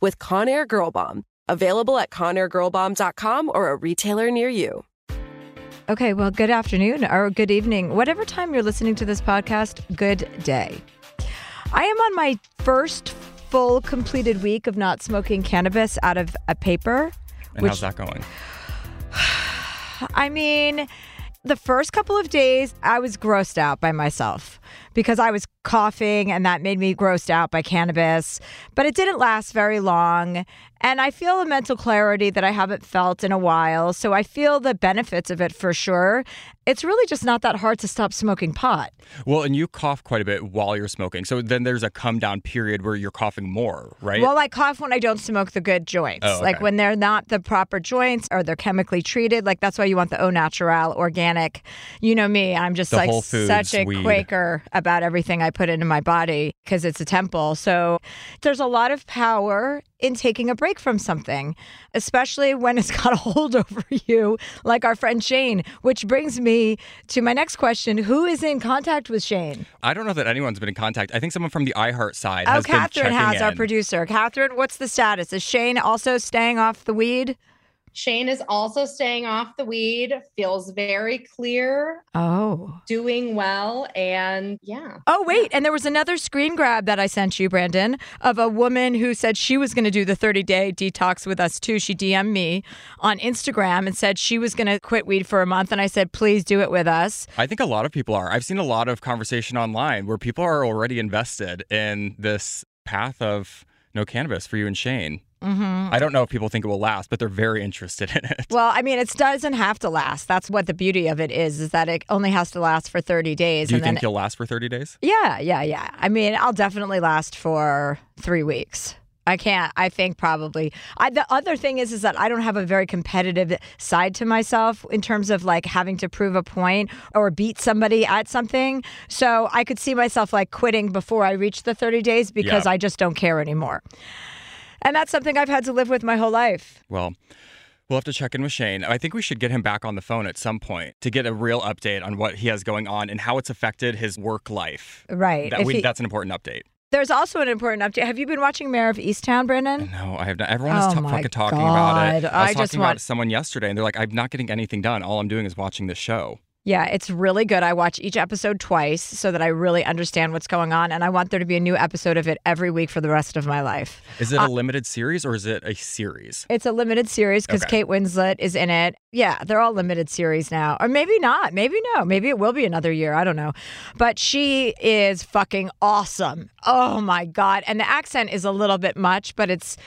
with Conair Girl Bomb. Available at ConairGirlBomb.com or a retailer near you. Okay, well, good afternoon or good evening. Whatever time you're listening to this podcast, good day. I am on my first full completed week of not smoking cannabis out of a paper. And how's that going? I mean, the first couple of days, I was grossed out by myself because I was coughing and that made me grossed out by cannabis. But it didn't last very long. And I feel a mental clarity that I haven't felt in a while. So I feel the benefits of it for sure. It's really just not that hard to stop smoking pot. Well, and you cough quite a bit while you're smoking. So then there's a come down period where you're coughing more, right? Well, I cough when I don't smoke the good joints. Oh, okay. Like when they're not the proper joints or they're chemically treated. Like that's why you want the au natural, organic. You know me, I'm just The like such a weed. Quaker about everything I put into my body because it's a temple. So there's a lot of power in taking a break from something, especially when it's got a hold over you, like our friend Shane, which brings me to my next question. Who is in contact with Shane? I don't know that anyone's been in contact. I think someone from the iHeart side Oh, has been Catherine checking has our producer. Catherine, what's the status? Is Shane also staying off the weed? Shane is also staying off the weed, feels very clear, Oh. doing well, and yeah. Oh, wait. And there was another screen grab that I sent you, Brandon, of a woman who said she was going to do the 30 day detox with us too. She DM'd me on Instagram and said she was going to quit weed for a month. And I said, please do it with us. I think a lot of people are. I've seen a lot of conversation online where people are already invested in this path of no cannabis for you and Shane. Mm-hmm. I don't know if people think it will last, but they're very interested in it. Well, I mean, it doesn't have to last. That's what the beauty of it is, is that it only has to last for 30 days. Do you and think then, you'll last for 30 days? yeah, yeah, yeah. I mean, I'll definitely last for three weeks. I can't. I think probably. I, the other thing is, is that I don't have a very competitive side to myself in terms of like having to prove a point or beat somebody at something. So I could see myself like quitting before I reach the 30 days because Yeah. I just don't care anymore. And that's something I've had to live with my whole life. Well, we'll have to check in with Shane. I think we should get him back on the phone at some point to get a real update on what he has going on and how it's affected his work life. Right. That we, he- that's an important update. There's also an important update. Have you been watching Mare of Easttown, Brandon? No, I have not. Everyone is Oh my fucking talking about it. God. I was I talking want- about someone yesterday, and they're like, "I'm not getting anything done. All I'm doing is watching this show." Yeah, it's really good. I watch each episode twice so that I really understand what's going on, and I want there to be a new episode of it every week for the rest of my life. Is it a uh, limited series or is it a series? It's a limited series because Okay. Kate Winslet is in it. Yeah, they're all limited series now. Or maybe not. Maybe no. Maybe it will be another year. I don't know. But she is fucking awesome. Oh my God. And the accent is a little bit much, but it's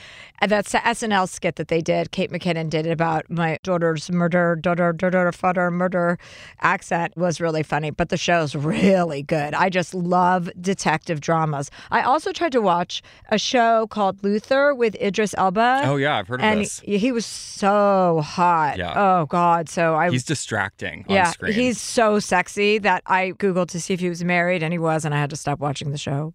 that's the SNL skit that they did. Kate McKinnon did it about my daughter's murder, daughter, daughter, father, murder accent was really funny. But the show's really good. I just love detective dramas. I also tried to watch a show called Luther with Idris Elba Oh yeah, I've heard of and this. he, he was so hot. Yeah. Oh Oh, God. So I He's distracting on yeah, screen. he's so sexy that I googled to see if he was married, and he was, and I had to stop watching the show.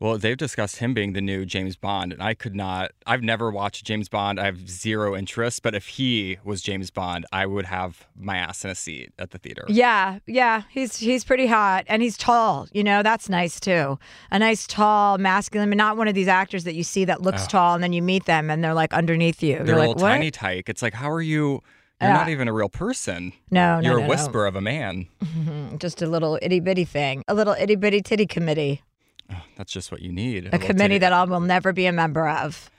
Well, they've discussed him being the new James Bond, and I could not. I've never watched James Bond. I have zero interest. But if he was James Bond, I would have my ass in a seat at the theater. Yeah, yeah, he's he's pretty hot, and he's tall. You know, that's nice too. A nice, tall, masculine, but not one of these actors that you see that looks tall, and then you meet them, and they're like underneath you. They're You're a like, little what? tiny tyke. It's like, how are you? You're Yeah. not even a real person. No, no, You're no, a no. whisper of a man. Just a little itty bitty thing, a little itty bitty titty committee, ah, That's just what you need. a committee that I will never be a member of.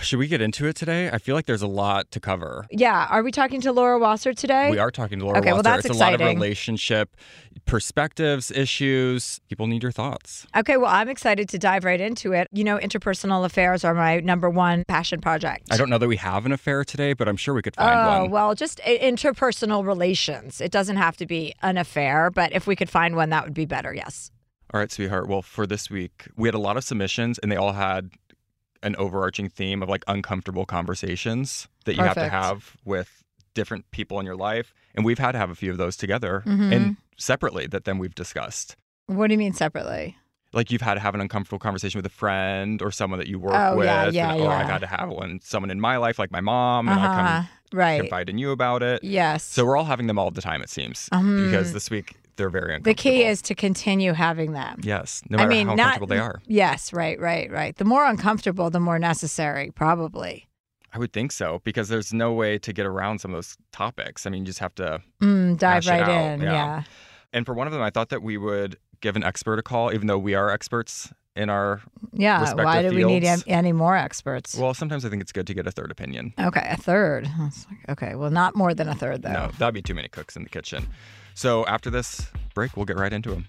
Should we get into it today? I feel like there's a lot to cover. Yeah, are we talking to Laura Wasser today? We are talking to Laura Okay, well, Wasser. that's it's a lot of relationship perspectives, issues. People need your thoughts. Okay, well, I'm excited to dive right into it. You know, interpersonal affairs are my number one passion project. I don't know that we have an affair today, but I'm sure we could find Oh, one. well, just interpersonal relations. It doesn't have to be an affair, but if we could find one, that would be better, yes. All right, sweetheart. Well, for this week, we had a lot of submissions, and they all had an overarching theme of like uncomfortable conversations that you have to have with different people in your life. And we've had to have a few of those together Mm-hmm. and separately that then we've discussed. What do you mean separately? Like you've had to have an uncomfortable conversation with a friend or someone that you work Oh, with. yeah, yeah, and, Or I've had to have one someone in my life, like my mom, and I Uh-huh. come Right. confide in you about it. Yes. So we're all having them all the time, it seems, Mhm. because this week they're very uncomfortable. the key is to continue having them. yes, no I matter mean, how not uncomfortable they are. Yes, right, right, right. The more uncomfortable, the more necessary, probably. I would think so because there's no way to get around some of those topics. I mean, you just have to. Mm, dive right in. yeah. Yeah. And for one of them, I thought that we would give an expert a call, even though we are experts in our. Yeah. Why do we need any more experts? Well, sometimes I think it's good to get a third opinion. okay, a third. Okay, well, not more than a third, though. No, that'd be too many cooks in the kitchen. So after this break, we'll get right into them.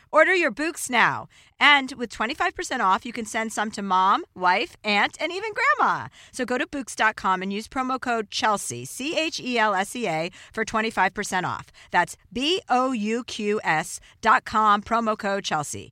Order your Bouqs now. And with 25% off, you can send some to mom, wife, aunt, and even grandma. So go to Bouqs.com and use promo code Chelsea, C H E L S E A, for 25% off. That's B O U Q S dot com, promo code Chelsea.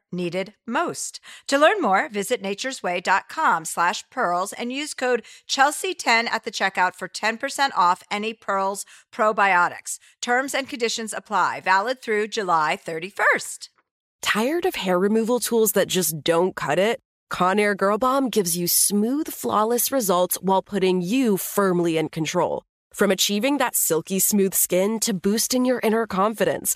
needed most. To learn more, visit nature'sway.com slash pearls and use code Chelsea10 at the checkout for 10% off any Pearls probiotics. Terms and conditions apply. Valid through July 31st. Tired of hair removal tools that just don't cut it? Conair Girl Bomb gives you smooth, flawless results while putting you firmly in control. From achieving that silky smooth skin to boosting your inner confidence,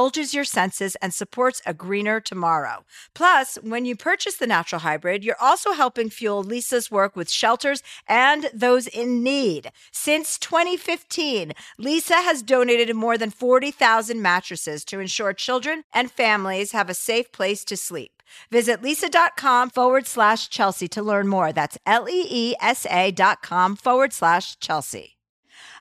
your senses, and supports a greener tomorrow. Plus, when you purchase the Natural Hybrid, you're also helping fuel Leesa's work with shelters and those in need. Since 2015, Leesa has donated more than 40,000 mattresses to ensure children and families have a safe place to sleep. Visit leesa.com forward slash Chelsea to learn more. That's L E E S A dot com forward slash Chelsea.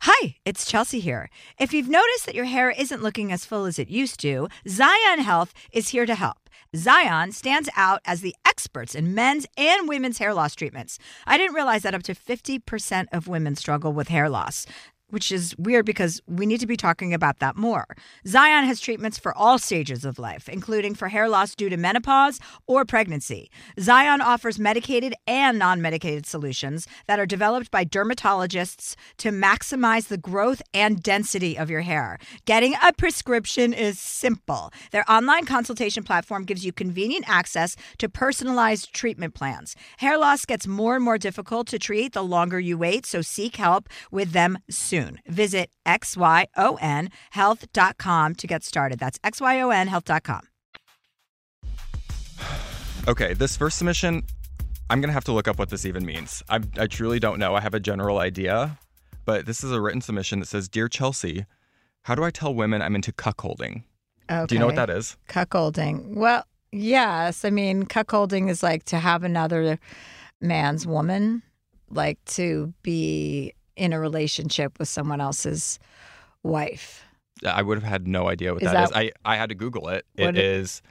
Hi, it's Chelsea here. If you've noticed that your hair isn't looking as full as it used to, Xyon Health is here to help. Xyon stands out as the experts in men's and women's hair loss treatments. I didn't realize that up to 50% of women struggle with hair loss which is weird because we need to be talking about that more. Xyon has treatments for all stages of life, including for hair loss due to menopause or pregnancy. Xyon offers medicated and non medicated solutions that are developed by dermatologists to maximize the growth and density of your hair. Getting a prescription is simple. Their online consultation platform gives you convenient access to personalized treatment plans. Hair loss gets more and more difficult to treat the longer you wait, so seek help with them soon soon. Visit xyonhealth.com to get started. That's xyonhealth.com. Okay, this first submission, I'm going to have to look up what this even means. I, I truly don't know. I have a general idea, but this is a written submission that says Dear Chelsea, how do I tell women I'm into cuckolding? Okay. Do you know what that is? Cuckolding. Well, yes. I mean, cuckolding is like to have another man's woman, like to be in a relationship with someone else's wife. I would have had no idea what Is that that- is. I, I had to Google it. It- is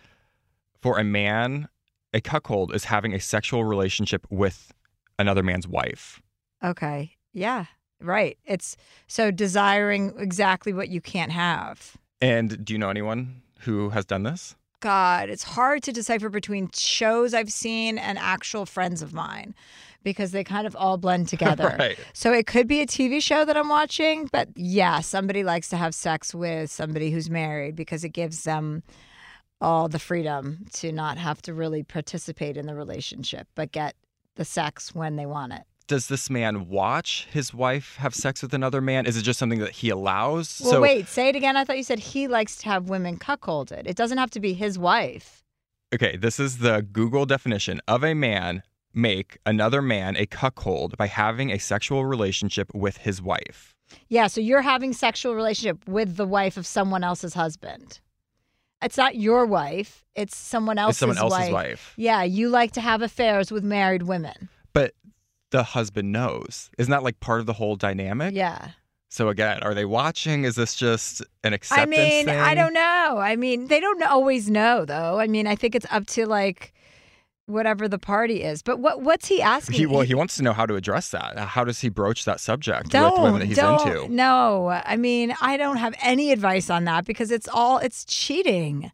for a man, a cuckold is having a sexual relationship with another man's wife. Okay. Yeah. Right. It's so desiring exactly what you can't have. And do you know anyone who has done this? God, it's hard to decipher between shows I've seen and actual friends of mine because they kind of all blend together. Right. So it could be a TV show that I'm watching, but yeah, somebody likes to have sex with somebody who's married because it gives them all the freedom to not have to really participate in the relationship, but get the sex when they want it. Does this man watch his wife have sex with another man? Is it just something that he allows? Well, wait, say it again. I thought you said he likes to have women cuckolded. It doesn't have to be his wife. Okay, this is the Google definition of a man make another man a cuckold by having a sexual relationship with his wife. Yeah, so you're having sexual relationship with the wife of someone else's husband. It's not your wife, it's someone else's, it's someone else's wife. Yeah, you like to have affairs with married women. But the husband knows. Isn't that like part of the whole dynamic? Yeah. So again, are they watching? Is this just an acceptance I mean, thing? I don't know. I mean, they don't always know though. I mean, I think it's up to like whatever the party is. But what what's he asking? He, well, he wants to know how to address that. How does he broach that subject don't, with women that he's don't, into? No, I mean, I don't have any advice on that because it's all it's cheating.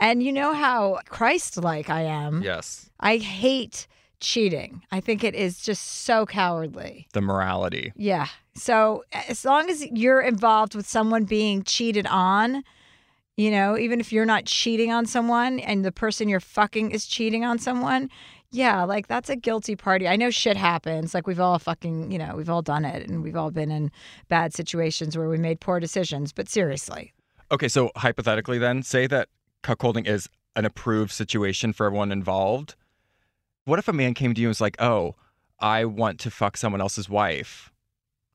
And you know how Christ-like I am. Yes, I hate cheating. I think it is just so cowardly. the morality. Yeah. So as long as you're involved with someone being cheated on, You know, even if you're not cheating on someone and the person you're fucking is cheating on someone, yeah, like that's a guilty party. I know shit happens. Like we've all fucking, you know, we've all done it and we've all been in bad situations where we made poor decisions. But seriously, Okay, so hypothetically, then, say that cuckolding is an approved situation for everyone involved. What if a man came to you and was like, "Oh, I want to fuck someone else's wife,"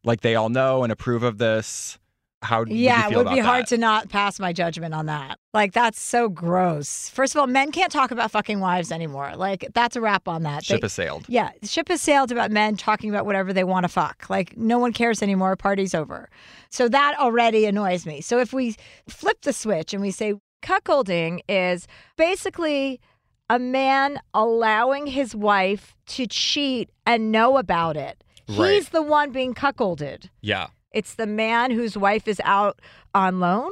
like they all know and approve of this? How do you know? yeah, it would be hard that? to not pass my judgment on that. Like that's so gross. First of all, men can't talk about fucking wives anymore. Like that's a wrap on that. Ship They- has sailed. Yeah, ship has sailed about men talking about whatever they want to fuck. Like no one cares anymore. Party's over. So that already annoys me. So if we flip the switch and we say cuckolding is basically a man allowing his wife to cheat and know about it. Right. He's the one being cuckolded. Yeah, It's the man whose wife is out on loan.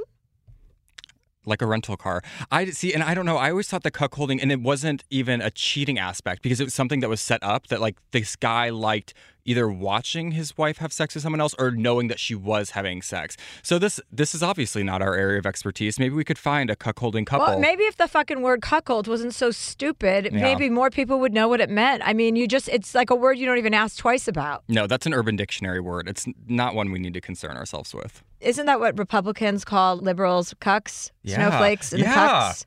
like a rental car. I see, and I don't know. I always thought the cuckolding, and it wasn't even a cheating aspect because it was something that was set up that like this guy liked either watching his wife have sex with someone else or knowing that she was having sex. So this this is obviously not our area of expertise. Maybe we could find a cuckolding couple. Well, maybe if the fucking word cuckold wasn't so stupid, Yeah. maybe more people would know what it meant. I mean, you just, it's like a word you don't even ask twice about. no, that's an Urban Dictionary word. It's not one we need to concern ourselves with. Isn't that what Republicans call liberals cucks? Yeah. Snowflakes and Yeah. cucks?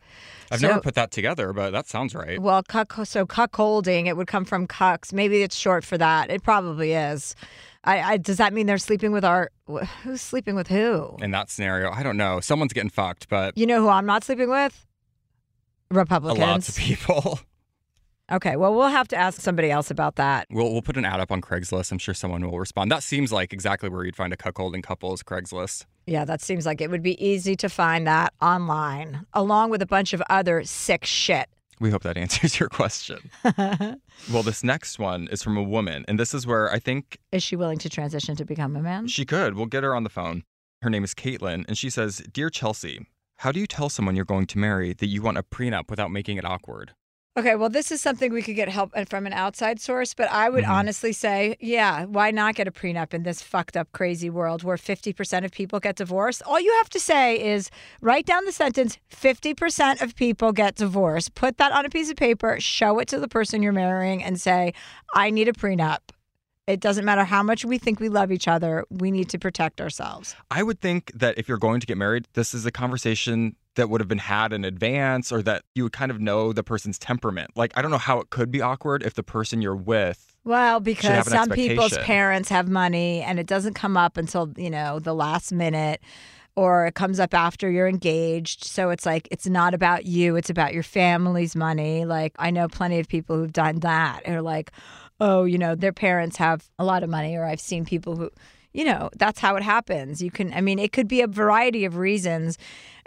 I've So- never put that together, but that sounds right. Well, cuck, so cuckolding, it would come from cucks. Maybe it's short for that. It probably is. I, I does that mean they're sleeping with our who's sleeping with who? In that scenario, I don't know. Someone's getting fucked, but You know who I'm not sleeping with? Republicans. lot of people. Okay, well we'll have to ask somebody else about that. We'll we'll put an ad up on Craigslist. I'm sure someone will respond. That seems like exactly where you'd find a cuckolding couple is Craigslist. Yeah, that seems like it would be easy to find that online, along with a bunch of other sick shit. We hope that answers your question. well, this next one is from a woman, and this is where I think Is she willing to transition to become a man? she could. We'll get her on the phone. Her name is Caitlin, and she says, "Dear Chelsea, how do you tell someone you're going to marry that you want a prenup without making it awkward?" Okay, well, this is something we could get help from an outside source, but I would Mhm. honestly say, yeah, why not get a prenup in this fucked up, crazy world where 50% of people get divorced? All you have to say is write down the sentence 50% of people get divorced, put that on a piece of paper, show it to the person you're marrying, and say, I need a prenup. It doesn't matter how much we think we love each other, we need to protect ourselves. I would think that if you're going to get married, this is a conversation that would have been had in advance or that you would kind of know the person's temperament. Like, I don't know how it could be awkward if the person you're with. Well, because some people's parents have money and it doesn't come up until, you know, the last minute or it comes up after you're engaged. So it's like it's not about you, it's about your family's money. Like I know plenty of people who've done that. Are like, "Oh, you know, their parents have a lot of money," or I've seen people who you know, that's how it happens. You can I mean, it could be a variety of reasons.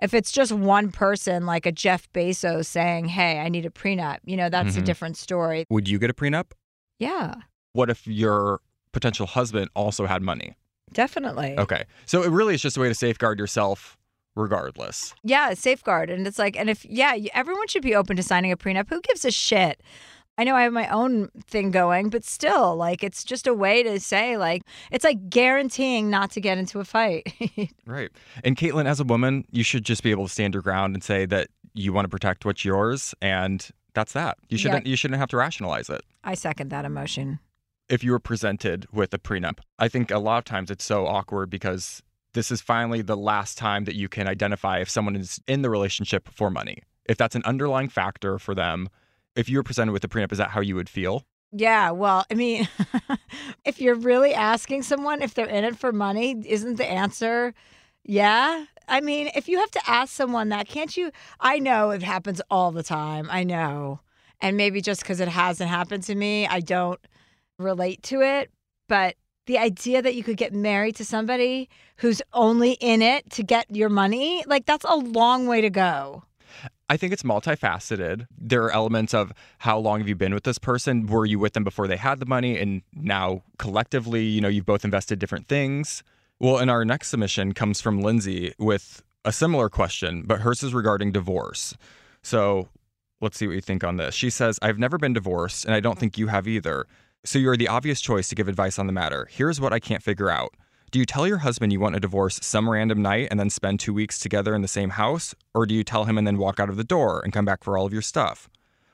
If it's just one person like a Jeff Bezos saying, "Hey, I need a prenup." You know, that's a Mhm. different story. Would you get a prenup? Yeah. What if your potential husband also had money? Definitely. Okay. So it really is just a way to safeguard yourself regardless. Yeah, safeguard. And it's like, and if, yeah, everyone should be open to signing a prenup. Who gives a shit? I know I have my own thing going, but still, like, it's just a way to say, like, it's like guaranteeing not to get into a fight. Right. And Caitlin, as a woman, you should just be able to stand your ground and say that you want to protect what's yours and that's that. You shouldn't you shouldn't have to rationalize it. I second that emotion. If you were presented with a prenup, I think a lot of times it's so awkward because this is finally the last time that you can identify if someone is in the relationship for money. If that's an underlying factor for them, if you were presented with a prenup, is that how you would feel? Yeah, well, I mean, if you're really asking someone if they're in it for money, isn't the answer yeah? I mean, if you have to ask someone that, can't you? I know it happens all the time. I know. And maybe just because it hasn't happened to me, I don't relate to it. But the idea that you could get married to somebody who's only in it to get your money, like that's a long way to go. I think it's multifaceted. There are elements of how long have you been with this person? Were you with them before they had the money? And now collectively, you know, you've both invested different things. Well, and our next submission comes from Lindsay with a similar question, but hers is regarding divorce. So let's see what you think on this. She says, I've never been divorced, and I don't think you have either. So you're the obvious choice to give advice on the matter. Here's what I can't figure out. Do you tell your husband you want a divorce some random night and then spend two weeks together in the same house? Or do you tell him and then walk out of the door and come back for all of your stuff?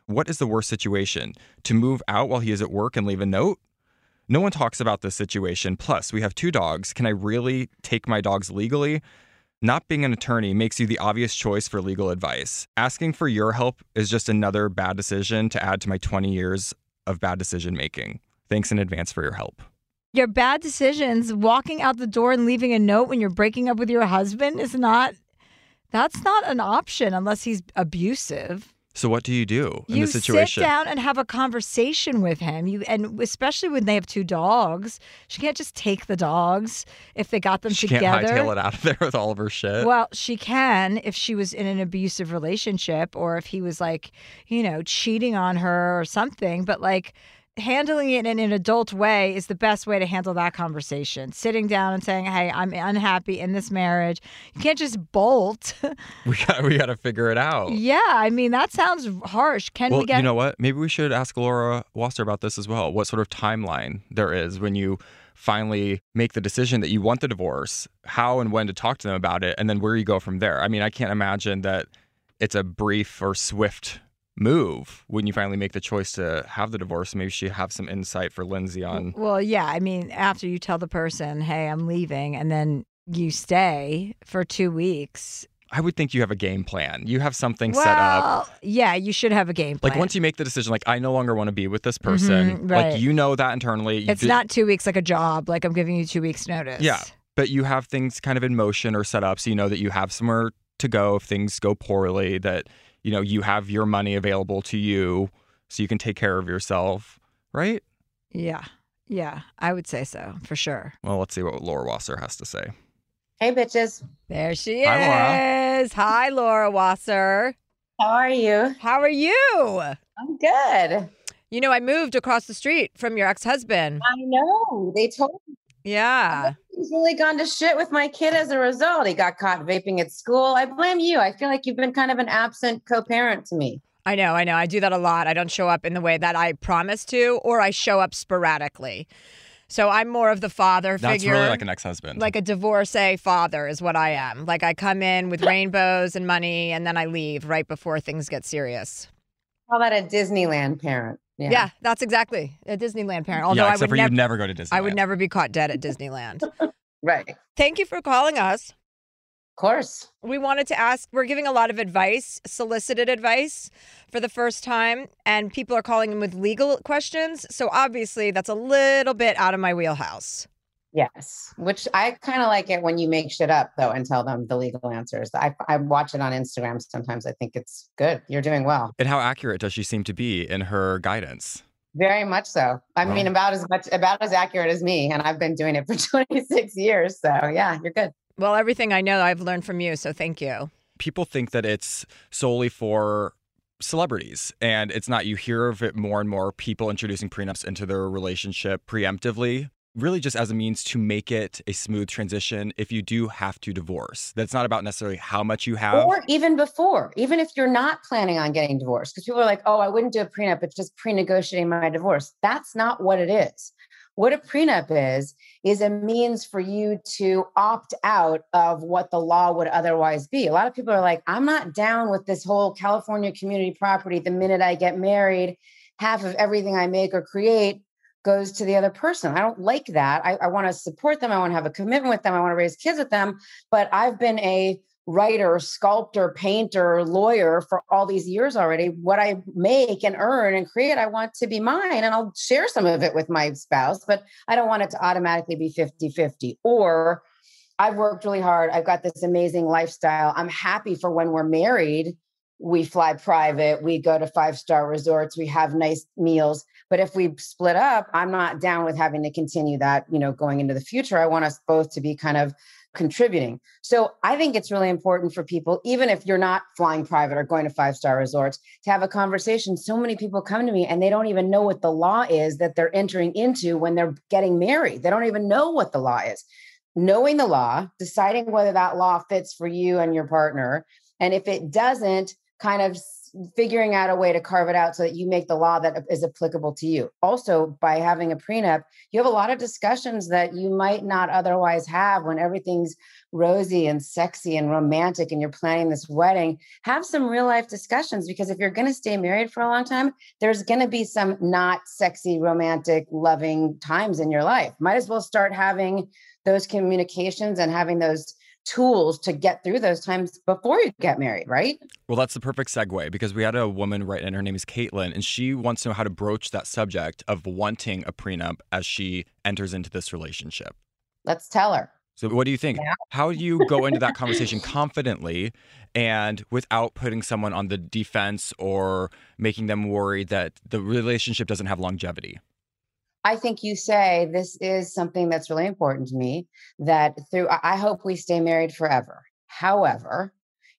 What is the worst situation? To move out while he is at work and leave a note? No one talks about this situation. Plus, we have two dogs. Can I really take my dogs legally? Not being an attorney makes you the obvious choice for legal advice. Asking for your help is just another bad decision to add to my 20 years of bad decision making. Thanks in advance for your help. Your bad decisions, walking out the door and leaving a note when you're breaking up with your husband is not that's not an option unless he's abusive. So what do you do in you this situation? sit down and have a conversation with him. You and especially when they have two dogs, she can't just take the dogs if they got them she together. can't hightail it out of there with all of her shit. Well, she can if she was in an abusive relationship or if he was like, you know, cheating on her or something. But like handling it in an adult way is the best way to handle that conversation. Sitting down and saying, "Hey, I'm unhappy in this marriage." You can't just bolt. we got we got to figure it out. yeah, I mean that sounds harsh. Can well, we get you know what? Maybe we should ask Laura Wasser about this as well. What sort of timeline there is when you finally make the decision that you want the divorce, how and when to talk to them about it, and then where you go from there. I mean, I can't imagine that it's a brief or swift move when you finally make the choice to have the divorce. Maybe she have some insight for Lindsay on. Well, yeah, I mean after you tell the person, "Hey, I'm leaving," and then you stay for 2 weeks. I would think you have a game plan. You have something well, set up. yeah, you should have a game plan. Like once you make the decision, like I no longer want to be with this person. Mhm, right. Like you know that internally. You it's did- not 2 weeks like a job, like I'm giving you 2 weeks notice. Yeah. but you have things kind of in motion or set up so you know that you have somewhere to go if things go poorly that you know you have your money available to you so you can take care of yourself right Yeah. Yeah, I would say so, for sure. well let's see what laura wasser has to say Hey, bitches. There she Hi, Laura. is. Hi, Laura Wasser. How are you? How are you? I'm good. You know, I moved across the street from your ex husband. I know. They told me Yeah. he's really gone to shit with my kid as a result. He got caught vaping at school. I blame you. I feel like you've been kind of an absent co parent to me. I know, I know. I do that a lot. I don't show up in the way that I promise to, or I show up sporadically. So I'm more of the father that's figure. really like an ex-husband like a divorcee father is what I am. Like I come in with rainbows and money and then I leave right before things get serious. Call that a Disneyland parent. Yeah, that's exactly a Disneyland parent. Although yeah I would for never you'd never go to disney I would never be caught dead at Disneyland. Right. Thank you for calling us. Of course. We wanted to ask, we're giving a lot of advice, solicited advice for the first time, and people are calling in with legal questions. So obviously, that's a little bit out of my wheelhouse. Yes. Which I kind of like it when you make shit up though and tell them the legal answers. I, I watch it on Instagram sometimes. I think it's good. You're doing well. and how accurate does she seem to be in her guidance Very much so. I mean, about as much, about as accurate as me. And I've been doing it for 26 years. So yeah, you're good. Well, everything I know, I've learned from you. So thank you. people think that it's solely for celebrities and it's not you hear of it more and more people introducing prenups into their relationship preemptively really just as a means to make it a smooth transition if you do have to divorce that's not about necessarily how much you have Or even before, even if you're not planning on getting divorced, because people are like, oh, I wouldn't do a prenup, it's just pre negotiating my divorce. That's not what it is. What a prenup is, is a means for you to opt out of what the law would otherwise be. A lot of people are like, I'm not down with this whole California community property. The minute I get married, half of everything I make or create goes to the other person. I don't like that. I, I want to support them. I want to have a commitment with them. I want to raise kids with them. But I've been a writer, sculptor, painter, lawyer for all these years already. What I make and earn and create, I want to be mine. And I'll share some of it with my spouse, but I don't want it to automatically be 50 50. Or I've worked really hard. I've got this amazing lifestyle. I'm happy for when we're married. We fly private, we go to five star resorts, we have nice meals. But if we split up, I'm not down with having to continue that, you know, going into the future. I want us both to be kind of contributing. So I think it's really important for people, even if you're not flying private or going to five star resorts, to have a conversation. So many people come to me and they don't even know what the law is that they're entering into when they're getting married. They don't even know what the law is. Knowing the law, deciding whether that law fits for you and your partner. And if it doesn't, kind of figuring out a way to carve it out so that you make the law that is applicable to you. Also, by having a prenup, you have a lot of discussions that you might not otherwise have when everything's rosy and sexy and romantic and you're planning this wedding. Have some real life discussions because if you're going to stay married for a long time, there's going to be some not sexy, romantic, loving times in your life. Might as well start having those communications and having those tools to get through those times before you get married, right? Well, that's the perfect segue because we had a woman write in, her name is Caitlin, and she wants to know how to broach that subject of wanting a prenup as she enters into this relationship. Let's tell her. So, what do you think? Yeah. How do you go into that conversation confidently and without putting someone on the defense or making them worry that the relationship doesn't have longevity? I think you say this is something that's really important to me that through I hope we stay married forever. However,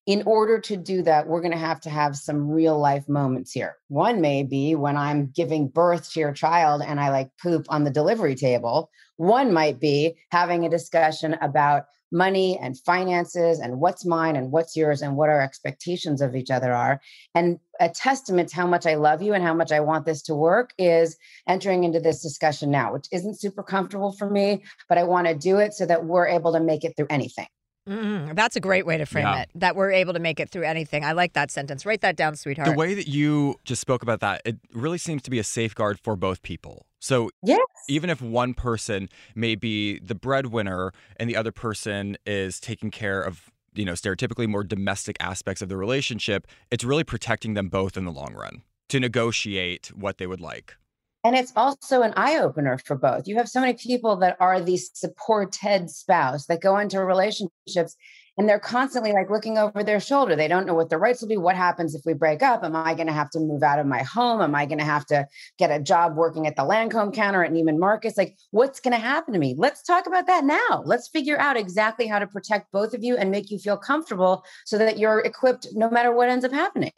in order to do that, we're going to have to have some real life moments here. One may be when I'm giving birth to your child and I like poop on the delivery table. One might be having a discussion about money and finances and what's mine and what's yours and what our expectations of each other are. And a testament to how much I love you and how much I want this to work is entering into this discussion now, which isn't super comfortable for me, but I want to do it so that we're able to make it through anything. Mm-hmm. That's a great way to frame yeah. it. That we're able to make it through anything. I like that sentence. Write that down, sweetheart. The way that you just spoke about that, it really seems to be a safeguard for both people. So yes. even if one person may be the breadwinner and the other person is taking care of, you know, stereotypically more domestic aspects of the relationship, it's really protecting them both in the long run to negotiate what they would like. And it's also an eye opener for both. You have so many people that are the supported spouse that go into relationships and they're constantly like looking over their shoulder. They don't know what their rights will be. What happens if we break up? Am I going to have to move out of my home? Am I going to have to get a job working at the Lancome counter at Neiman Marcus? Like, what's going to happen to me? Let's talk about that now. Let's figure out exactly how to protect both of you and make you feel comfortable so that you're equipped no matter what ends up happening.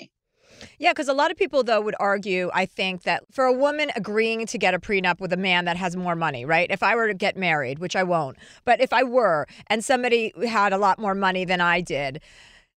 Yeah, because a lot of people, though, would argue, I think, that for a woman agreeing to get a prenup with a man that has more money, right? If I were to get married, which I won't, but if I were and somebody had a lot more money than I did,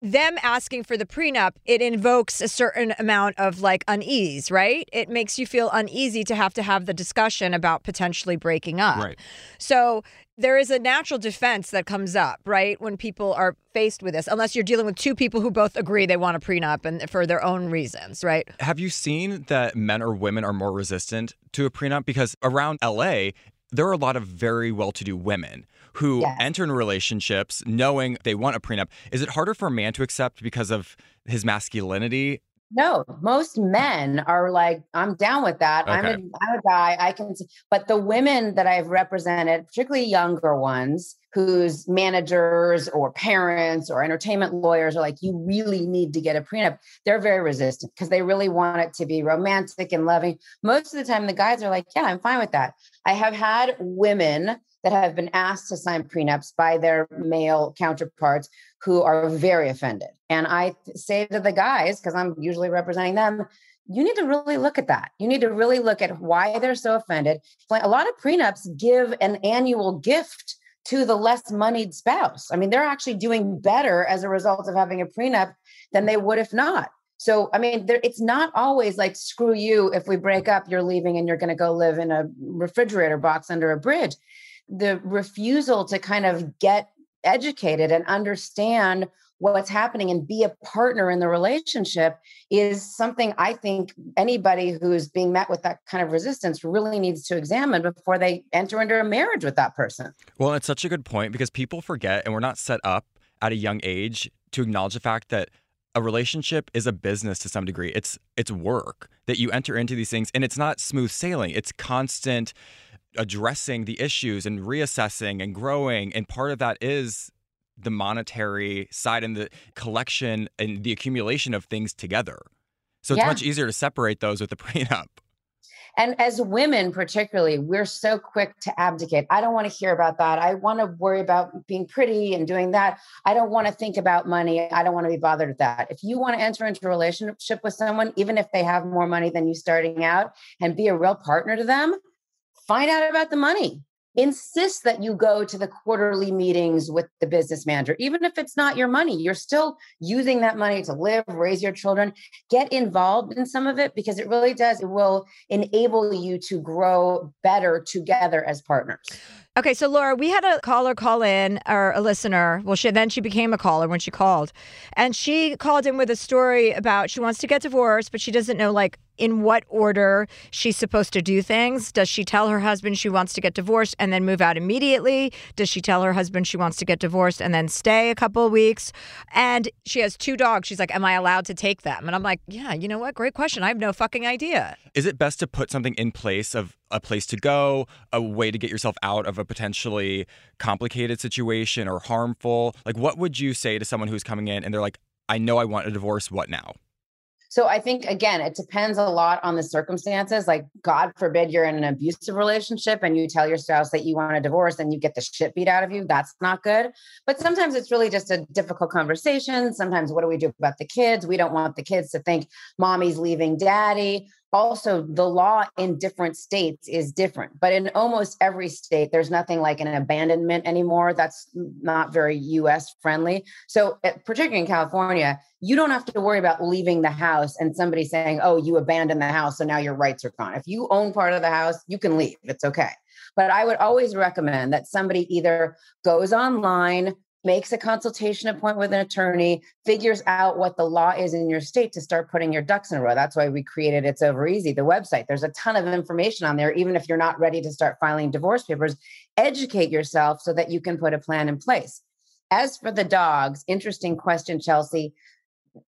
them asking for the prenup, it invokes a certain amount of like unease, right? It makes you feel uneasy to have to have the discussion about potentially breaking up. Right. So there is a natural defense that comes up, right? When people are faced with this, unless you're dealing with two people who both agree they want a prenup and for their own reasons, right? Have you seen that men or women are more resistant to a prenup? Because around LA, there are a lot of very well to do women who yes. enter in relationships knowing they want a prenup. Is it harder for a man to accept because of his masculinity no, most men are like, I'm down with that. Okay. I'm, a, I'm a guy. I can, but the women that I've represented, particularly younger ones, whose managers or parents or entertainment lawyers are like, you really need to get a prenup. They're very resistant because they really want it to be romantic and loving. Most of the time, the guys are like, yeah, I'm fine with that. I have had women that have been asked to sign prenups by their male counterparts who are very offended. And I say to the guys, because I'm usually representing them, you need to really look at that. You need to really look at why they're so offended. A lot of prenups give an annual gift to the less moneyed spouse. I mean, they're actually doing better as a result of having a prenup than they would if not. So, I mean, there, it's not always like, screw you. If we break up, you're leaving and you're going to go live in a refrigerator box under a bridge the refusal to kind of get educated and understand what's happening and be a partner in the relationship is something I think anybody who's being met with that kind of resistance really needs to examine before they enter into a marriage with that person. Well, it's such a good point because people forget and we're not set up at a young age to acknowledge the fact that a relationship is a business to some degree. It's it's work that you enter into these things and it's not smooth sailing. It's constant addressing the issues and reassessing and growing. And part of that is the monetary side and the collection and the accumulation of things together. So it's yeah. much easier to separate those with the prenup. And as women, particularly, we're so quick to abdicate. I don't want to hear about that. I want to worry about being pretty and doing that. I don't want to think about money. I don't want to be bothered with that. If you want to enter into a relationship with someone, even if they have more money than you starting out, and be a real partner to them, find out about the money. Insist that you go to the quarterly meetings with the business manager. Even if it's not your money you're still using that money to live raise your children. Get involved in some of it because it really does it will enable you to grow better together as partners. Okay, so Laura, we had a caller call in, or a listener. Well, she then she became a caller when she called, and she called in with a story about she wants to get divorced, but she doesn't know like in what order she's supposed to do things. Does she tell her husband she wants to get divorced and then move out immediately? Does she tell her husband she wants to get divorced and then stay a couple weeks? And she has two dogs. She's like, Am I allowed to take them? And I'm like, Yeah, you know what? Great question. I have no fucking idea. Is it best to put something in place of a place to go, a way to get yourself out of a potentially complicated situation or harmful? Like, what would you say to someone who's coming in and they're like, I know I want a divorce. What now? So I think again, it depends a lot on the circumstances. Like, God forbid you're in an abusive relationship and you tell your spouse that you want a divorce and you get the shit beat out of you. That's not good. But sometimes it's really just a difficult conversation. Sometimes, what do we do about the kids? We don't want the kids to think mommy's leaving daddy also the law in different states is different but in almost every state there's nothing like an abandonment anymore. That's not very us friendly. So eh, particularly in california you don't have to worry about leaving the house and somebody saying oh you abandoned the house so now your rights are gone. If you own part of the house you can leave. It's okay. But i would always recommend that somebody either goes online makes a consultation appointment with an attorney, figures out what the law is in your state to start putting your ducks in a row. That's why we created It's Over Easy, the website. There's a ton of information on there, even if you're not ready to start filing divorce papers. Educate yourself so that you can put a plan in place. As for the dogs, interesting question, Chelsea.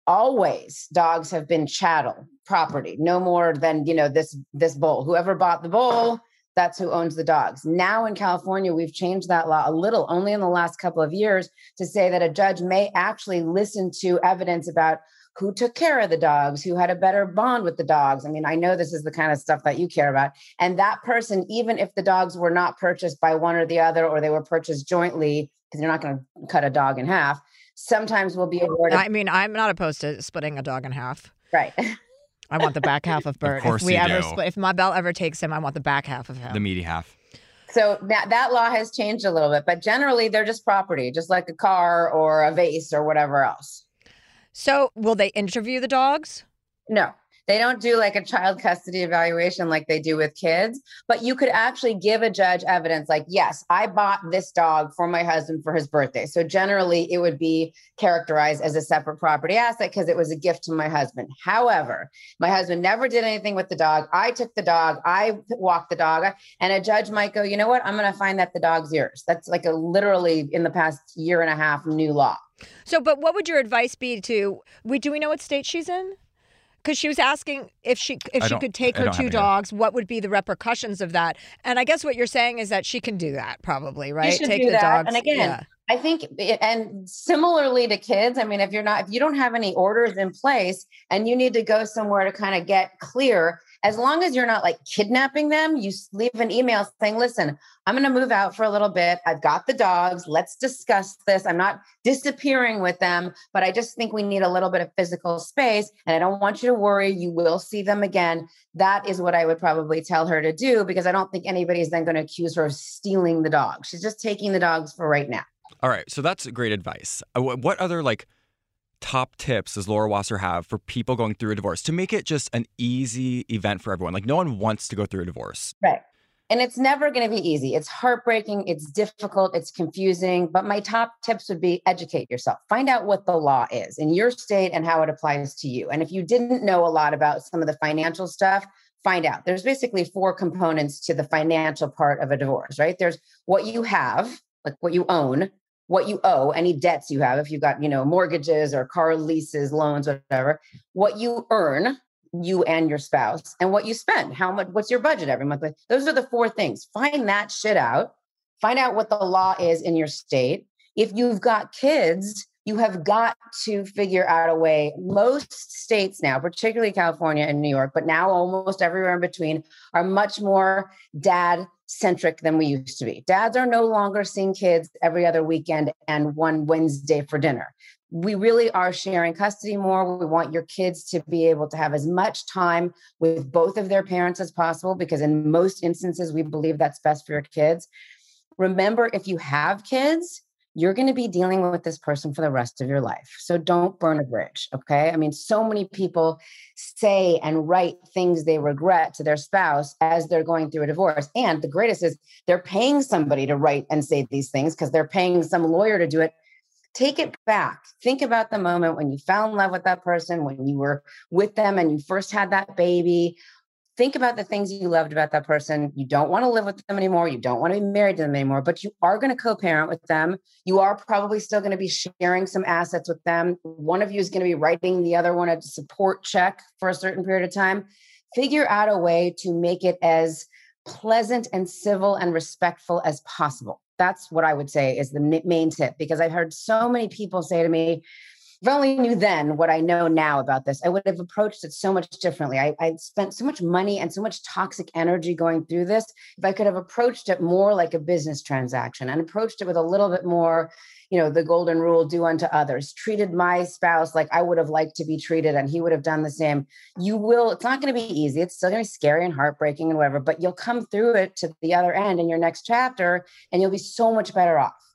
Always dogs have been chattel property, no more than you know this this bowl. Whoever bought the bull that's who owns the dogs. Now in California, we've changed that law a little, only in the last couple of years, to say that a judge may actually listen to evidence about who took care of the dogs, who had a better bond with the dogs. I mean, I know this is the kind of stuff that you care about. And that person, even if the dogs were not purchased by one or the other, or they were purchased jointly, because you're not going to cut a dog in half, sometimes will be awarded. I mean, I'm not opposed to splitting a dog in half. Right. I want the back half of Bert. Of course if we you ever do. split, if my bell ever takes him, I want the back half of him. The meaty half. So that, that law has changed a little bit, but generally they're just property, just like a car or a vase or whatever else. so, will they interview the dogs? No, they don't do like a child custody evaluation like they do with kids, but you could actually give a judge evidence like, yes, I bought this dog for my husband for his birthday. So generally, it would be characterized as a separate property asset because it was a gift to my husband. However, my husband never did anything with the dog. I took the dog, I walked the dog, and a judge might go, you know what? I'm going to find that the dog's yours. That's like a literally in the past year and a half new law. So, but what would your advice be to? We do we know what state she's in? Because she was asking if she if I she could take I her two dogs, what would be the repercussions of that? And I guess what you're saying is that she can do that, probably, right? should take do the that. dogs. And again, yeah. I think, eh, and similarly to kids, I mean, if you're not, if you don't have any orders in place and you need to go somewhere to kind of get clear, as long as you're not like kidnapping them, you leave an email saying, listen, I'm going to move out for a little bit. I've got the dogs. Let's discuss this. I'm not disappearing with them, but I just think we need a little bit of physical space. And I don't want you to worry. You will see them again. That is what I would probably tell her to do because I don't think anybody is then going to accuse her of stealing the dog. She's just taking the dogs for right now. All right, so that's great advice. Uh, What other like top tips does Laura Wasser have for people going through a divorce to make it just an easy event for everyone? Like no one wants to go through a divorce. Right. And it's never going to be easy. It's heartbreaking. It's difficult. It's confusing. But my top tips would be educate yourself. Find out what the law is in your state and how it applies to you. And if you didn't know a lot about some of the financial stuff, find out. There's basically four components to the financial part of a divorce, right? There's what you have, like what you own, what you owe, any debts you have, if you've got, you know, mortgages or car leases, loans, whatever, what you earn, you and your spouse and what you spend how much what's your budget every month those are the four things. Find that shit out. Find out what the law is in your state. If you've got kids you have got to figure out a way. Most states now particularly california and new york but now almost everywhere in between are much more dad centric than we used to be. Dads are no longer seeing kids every other weekend and one Wednesday for dinner. We really are sharing custody more. We want your kids to be able to have as much time with both of their parents as possible because, in most instances, we believe that's best for your kids. Remember, if you have kids, you're going to be dealing with this person for the rest of your life. So don't burn a bridge. Okay. I mean, so many people say and write things they regret to their spouse as they're going through a divorce. And the greatest is they're paying somebody to write and say these things because they're paying some lawyer to do it. Take it back. Think about the moment when you fell in love with that person, when you were with them and you first had that baby think about the things you loved about that person. You don't want to live with them anymore. You don't want to be married to them anymore, but you are going to co parent with them. You are probably still going to be sharing some assets with them. One of you is going to be writing the other one a support check for a certain period of time. Figure out a way to make it as pleasant and civil and respectful as possible. That's what I would say is the main tip because I've heard so many people say to me, if I only knew then what I know now about this, I would have approached it so much differently. I, I spent so much money and so much toxic energy going through this. If I could have approached it more like a business transaction and approached it with a little bit more, you know, the golden rule do unto others, treated my spouse like I would have liked to be treated and he would have done the same. You will, it's not going to be easy. It's still going to be scary and heartbreaking and whatever, but you'll come through it to the other end in your next chapter and you'll be so much better off.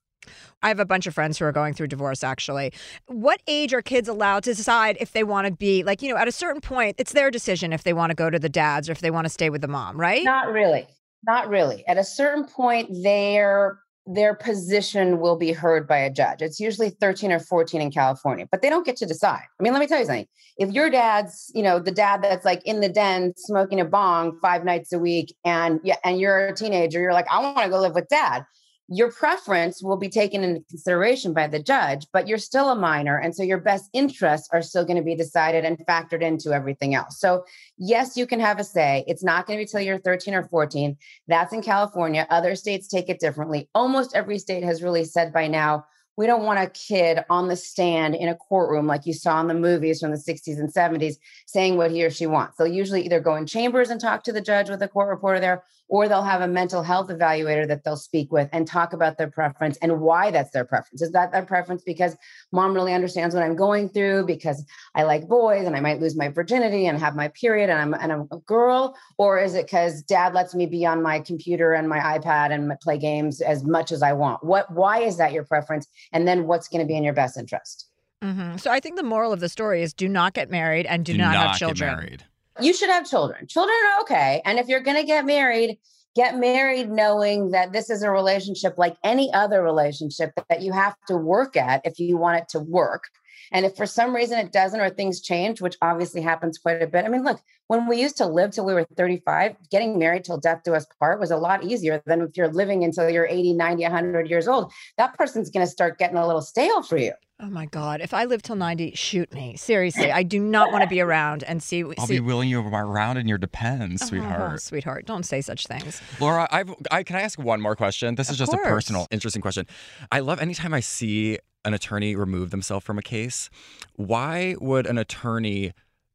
I have a bunch of friends who are going through divorce actually. What age are kids allowed to decide if they want to be like, you know, at a certain point, it's their decision if they want to go to the dads or if they want to stay with the mom, right? Not really. Not really. At a certain point, their their position will be heard by a judge. It's usually 13 or 14 in California, but they don't get to decide. I mean, let me tell you something. If your dad's, you know, the dad that's like in the den smoking a bong five nights a week and yeah, and you're a teenager, you're like, I want to go live with dad your preference will be taken into consideration by the judge, but you're still a minor. And so your best interests are still going to be decided and factored into everything else. So, yes, you can have a say. It's not going to be till you're 13 or 14. That's in California. Other states take it differently. Almost every state has really said by now, we don't want a kid on the stand in a courtroom like you saw in the movies from the 60s and 70s saying what he or she wants. They'll usually either go in chambers and talk to the judge with a court reporter there, or they'll have a mental health evaluator that they'll speak with and talk about their preference and why that's their preference. Is that their preference because mom really understands what I'm going through because I like boys and I might lose my virginity and have my period and I'm and I'm a girl, or is it because dad lets me be on my computer and my iPad and play games as much as I want? What why is that your preference? And then what's going to be in your best interest? Mm-hmm. So I think the moral of the story is do not get married and do, Do not, not have get children. You should have children. Children are okay. And if you're going to get married, get married knowing that this is a relationship like any other relationship that you have to work at if you want it to work. And if for some reason it doesn't or things change, which obviously happens quite a bit. I mean, look, when we used to live till we were 35, getting married till death do us part was a lot easier than if you're living until you're 80, 90, 100 years old. That person's going to start getting a little stale for you. Oh my God. If I live till 90, shoot me. Seriously. I do not want to be around and see. I'll see be willing you around in your depends, Oh, sweetheart. Oh, sweetheart. Don't say such things. Laura, I've, I can I ask one more question? This is Of just a personal, interesting question. I love anytime I see an attorney remove themselves from a case. Why would an attorney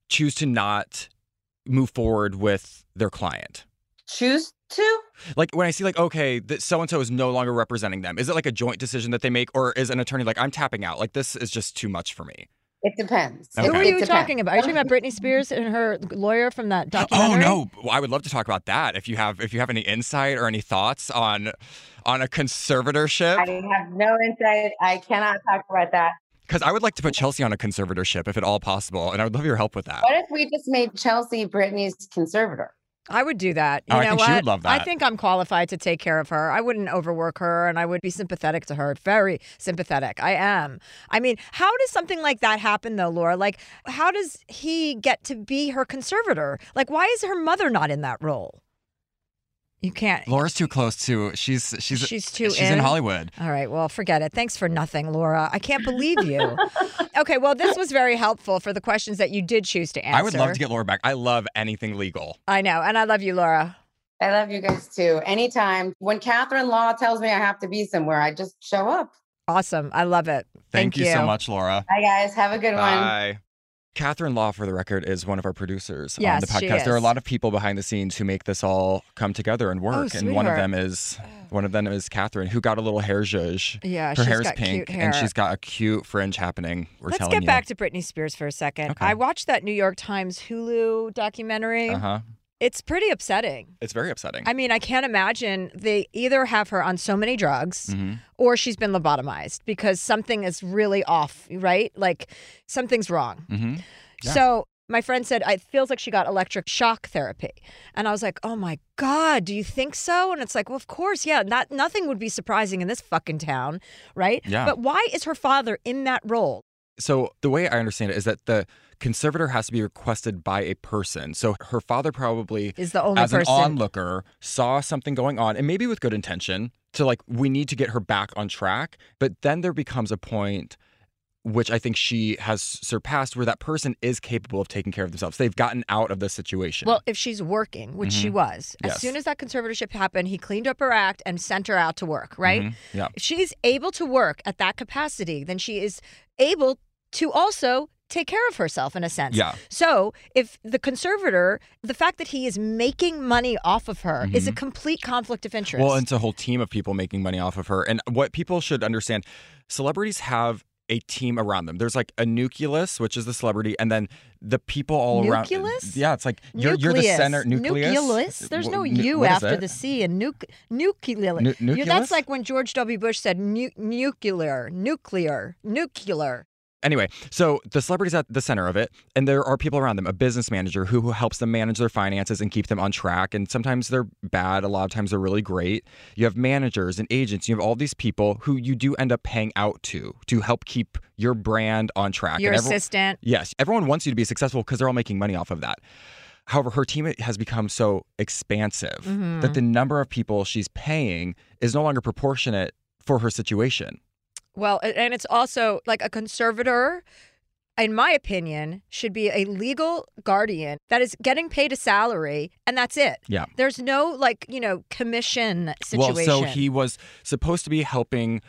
choose to not move forward with their client? Choose to? Like when I see like, okay, that so and so is no longer representing them. Is it like a joint decision that they make, or is an attorney like, I'm tapping out? Like this is just too much for me. It depends. Okay. Who are It you depends. talking about? Are you talking about Britney Spears and her lawyer from that oh, oh, documentary? Oh no, Well, I would love to talk about that. If you have if you have any insight or any thoughts on on a conservatorship, I have no insight. I cannot talk about that. because I would like to put Chelsea on a conservatorship if at all possible, and I would love your help with that. What if we just made Chelsea Britney's conservator? I would do that. Oh, you Oh, I know think what? she would love that. I think I'm qualified to take care of her. I wouldn't overwork her and I would be sympathetic to her. Very sympathetic. I am. I mean, how does something like that happen though, Laura? Like, how does he get to be her conservator? Like, why is her mother not in that role? You can't. Laura's too close to. She's she's She's too she's in, in? Hollywood. All right, well, forget it. Thanks for nothing, Laura. I can't believe you. okay, well, this was very helpful for the questions that you did choose to answer. I would love to get Laura back. I love anything legal. I know, and I love you, Laura. I love you guys too. Anytime when Catherine Law tells me I have to be somewhere, I just show up. Awesome. I love it. Thank, you so much, Laura. Bye, guys. Have a good one. Bye. Catherine Law, for the record, is one of our producers on Yes, the she podcast. There are a lot of people behind the scenes who make this all come together and work. and one of them is one of them is Catherine, who got a little hair zhuzh. Yeah, her hair's pink, cute and she's got a cute fringe happening. We're Let's get you. back to Britney Spears for a second. Okay. I watched that New York Times Hulu documentary. Uh huh. It's pretty upsetting. It's very upsetting. I mean, I can't imagine they either have her on so many drugs hmm or she's been lobotomized because something is really off, right? Like something's wrong. hmm Yeah. So my friend said it feels like she got electric shock therapy, and I was like, "Oh my god, do you think so?" And it's like, "Well, of course, yeah. Not nothing would be surprising in this fucking town, right?" Yeah. But why is her father in that role? So the way I understand it is that the conservator has to be requested by a person. So her father probably Is the only as person? an onlooker saw something going on and maybe with good intention to like we need to get her back on track but then there becomes a point which i think she has surpassed where that person is capable of taking care of themselves they've gotten out of the situation Well, if she's working, which she Mhm. was, as Yes. soon as that conservatorship happened, he cleaned up her act and sent her out to work, right? Mhm. yeah If she's able to work at that capacity, then she is able to also take care of herself in a sense. yeah So, if the conservator, the fact that he is making money off of her is a complete conflict of interest. Mm-hmm. well it's a whole team of people making money off of her and what people should understand celebrities have a team around them. There's like a nucleus, which is the celebrity, and then the people all Nucleus? around. Nucleus? Yeah, it's like you're, you're the center. Nucleus. Nucleus? There's no nu- U after the C in nuclear. Nu- nucleus? That's like when George W. Bush said nu- nuclear, nuclear, nuclear. Anyway, so the celebrity's at the center of it, and there are people around them, a business manager who, who helps them manage their finances and keep them on track. And sometimes they're bad, a lot of times they're really great. You have managers and agents, you have all these people who you do end up paying out to to help keep your brand on track. Your And everyone- assistant. Yes, everyone wants you to be successful because they're all making money off of that. However, her team has become so expansive Mm-hmm. that the number of people she's paying is no longer proportionate for her situation. Well, and it's also like a conservator, in my opinion, should be a legal guardian that is getting paid a salary, and that's it. Yeah. There's no like you know commission situation. Well, so he was supposed to be helping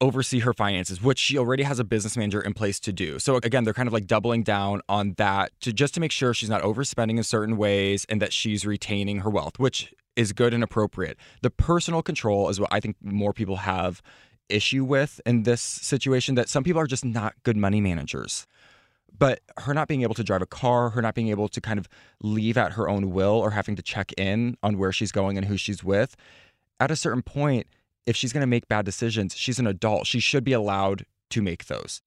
oversee her finances, which she already has a business manager in place to do. So again, they're kind of like doubling down on that to just to make sure she's not overspending in certain ways and that she's retaining her wealth, which is good and appropriate. The personal control is what I think more people have issue with in this situation that some people are just not good money managers. But her not being able to drive a car, her not being able to kind of leave at her own will or having to check in on where she's going and who she's with, at a certain point, if she's going to make bad decisions, she's an adult. She should be allowed to make those.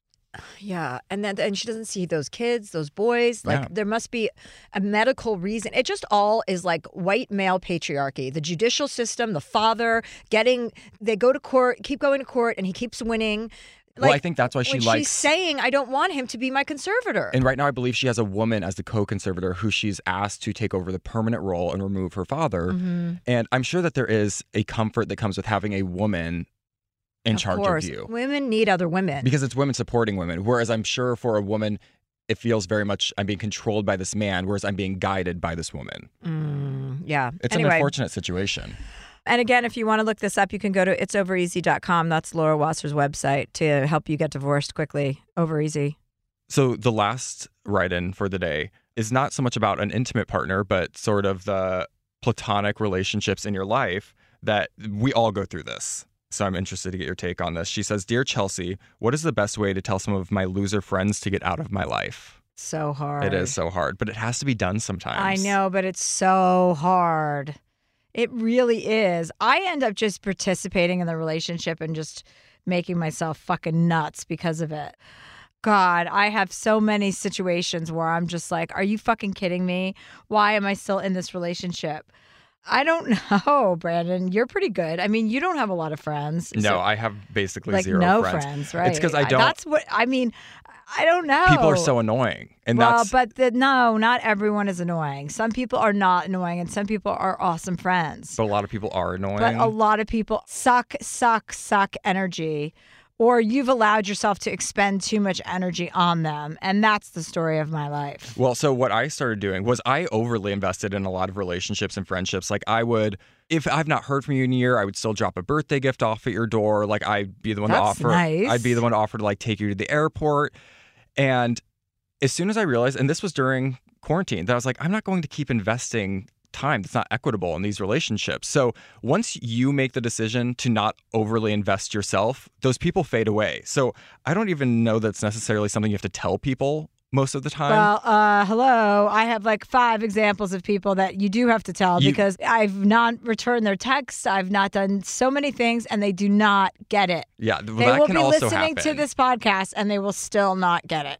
Yeah, and then and she doesn't see those kids, those boys. Like Yeah. there must be a medical reason. It just all is like white male patriarchy. The judicial system, the father getting they go to court, keep going to court, and he keeps winning. well, I think that's why she when she's likes. saying, "I don't want him to be my conservator." and right now, I believe she has a woman as the co-conservator who she's asked to take over the permanent role and remove her father. Mm-hmm. And I'm sure that there is a comfort that comes with having a woman in of charge course, of you. women need other women. because it's women supporting women. Whereas I'm sure for a woman, it feels very much I'm being controlled by this man, whereas I'm being guided by this woman. Mm, yeah. It's an unfortunate situation. And again, if you want to look this up, you can go to it'sovereasy.com. That's Laura Wasser's website to help you get divorced quickly. Over easy. So the last write in for the day is not so much about an intimate partner, but sort of the platonic relationships in your life that we all go through this. So I'm interested to get your take on this. She says, Dear Chelsea, what is the best way to tell some of my loser friends to get out of my life? So hard. It is so hard, but it has to be done sometimes. I know, but it's so hard. It really is. I end up just participating in the relationship and just making myself fucking nuts because of it. God, I have so many situations where I'm just like, are you fucking kidding me? Why am I still in this relationship? I don't know, Brandon. You're pretty good. I mean, you don't have a lot of friends. No, so- I have basically like zero no friends. right? It's because I don't- That's what I mean. I don't know. People are so annoying. And well, that's but the, no, not everyone is annoying. Some people are not annoying, and some people are awesome friends. but a lot of people are annoying. But a lot of people suck, suck, suck energy, or you've allowed yourself to expend too much energy on them, and that's the story of my life. Well, so what I started doing was I overly invested in a lot of relationships and friendships. Like I would, if I've not heard from you in a year, I would still drop a birthday gift off at your door. Like I'd be the one That's to offer. nice. I'd be the one to offer to like take you to the airport. And as soon as I realized, and this was during quarantine, that I was like, I'm not going to keep investing time that's not equitable in these relationships. So once you make the decision to not overly invest yourself, those people fade away. So I don't even know that's necessarily something you have to tell people most of the time. Well, uh, hello. I have like five examples of people that you do have to tell You- because I've not returned their texts. I've not done so many things, and they do not get it. yeah, th- They will be listening happen. to this podcast, and they will still not get it.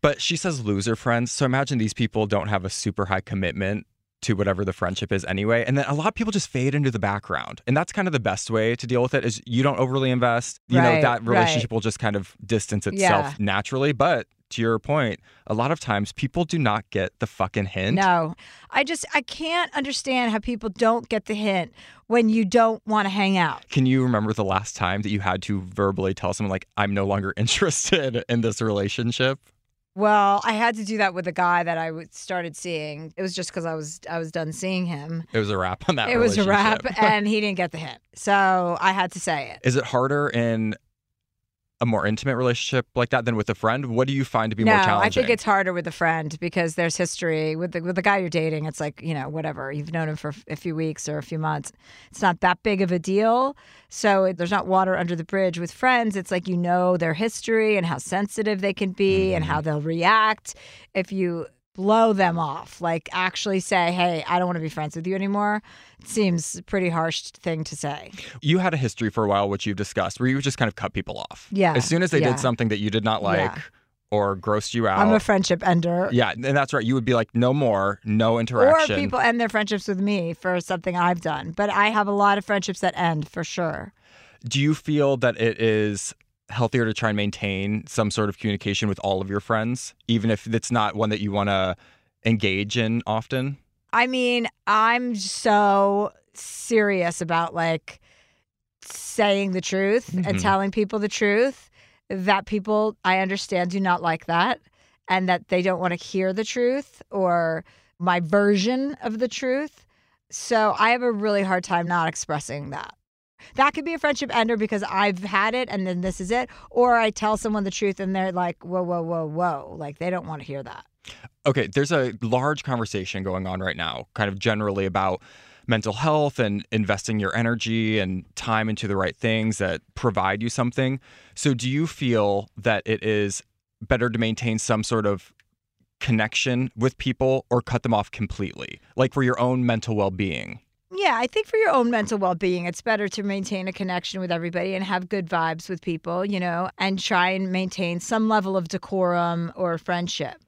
But she says loser friends. So imagine these people don't have a super high commitment to whatever the friendship is anyway. And then a lot of people just fade into the background. And that's kind of the best way to deal with it is you don't overly invest. You know, Right, that right. relationship will just kind of distance itself Yeah. naturally. But to your point, a lot of times people do not get the fucking hint. No, I just I can't understand how people don't get the hint when you don't want to hang out. Can you remember the last time that you had to verbally tell someone like I'm no longer interested in this relationship? Well, I had to do that with a guy that I started seeing. It was just because I was I was done seeing him. It was a wrap on that It was a wrap, and he didn't get the hint, so I had to say it. Is it harder in a more intimate relationship like that than with a friend? What do you find to be no, more challenging? I think it's harder with a friend because there's history with the with the guy you're dating. It's like you know whatever you've known him for a few weeks or a few months. It's not that big of a deal. So there's not water under the bridge. With friends, it's like you know their history and how sensitive they can be and Mm-hmm. how they'll react if you blow them off. Like actually say, "Hey, I don't want to be friends with you anymore." It seems pretty harsh thing to say. you had a history for a while, which you've discussed, where you just kind of cut people off. Yeah, As soon as they yeah. did something that you did not like Yeah. or grossed you out. I'm a friendship ender. yeah, and that's right. You would be like, no more, no interaction. Or people end their friendships with me for something I've done. But I have a lot of friendships that end for sure. Do you feel that it is healthier to try and maintain some sort of communication with all of your friends, even if it's not one that you want to engage in often? I mean, I'm so serious about like saying the truth and Mhm. telling people the truth that people I understand do not like that and that they don't want to hear the truth or my version of the truth. So I have a really hard time not expressing that. That could be a friendship ender because I've had it and then this is it. Or I tell someone the truth and they're like, whoa, whoa, whoa, whoa. Like they don't want to hear that. Okay, there's a large conversation going on right now, kind of generally about mental health and investing your energy and time into the right things that provide you something. So, do you feel that it is better to maintain some sort of connection with people or cut them off completely, like for your own mental well being? Yeah, I think for your own mental well being, it's better to maintain a connection with everybody and have good vibes with people, you know, and try and maintain some level of decorum or friendship.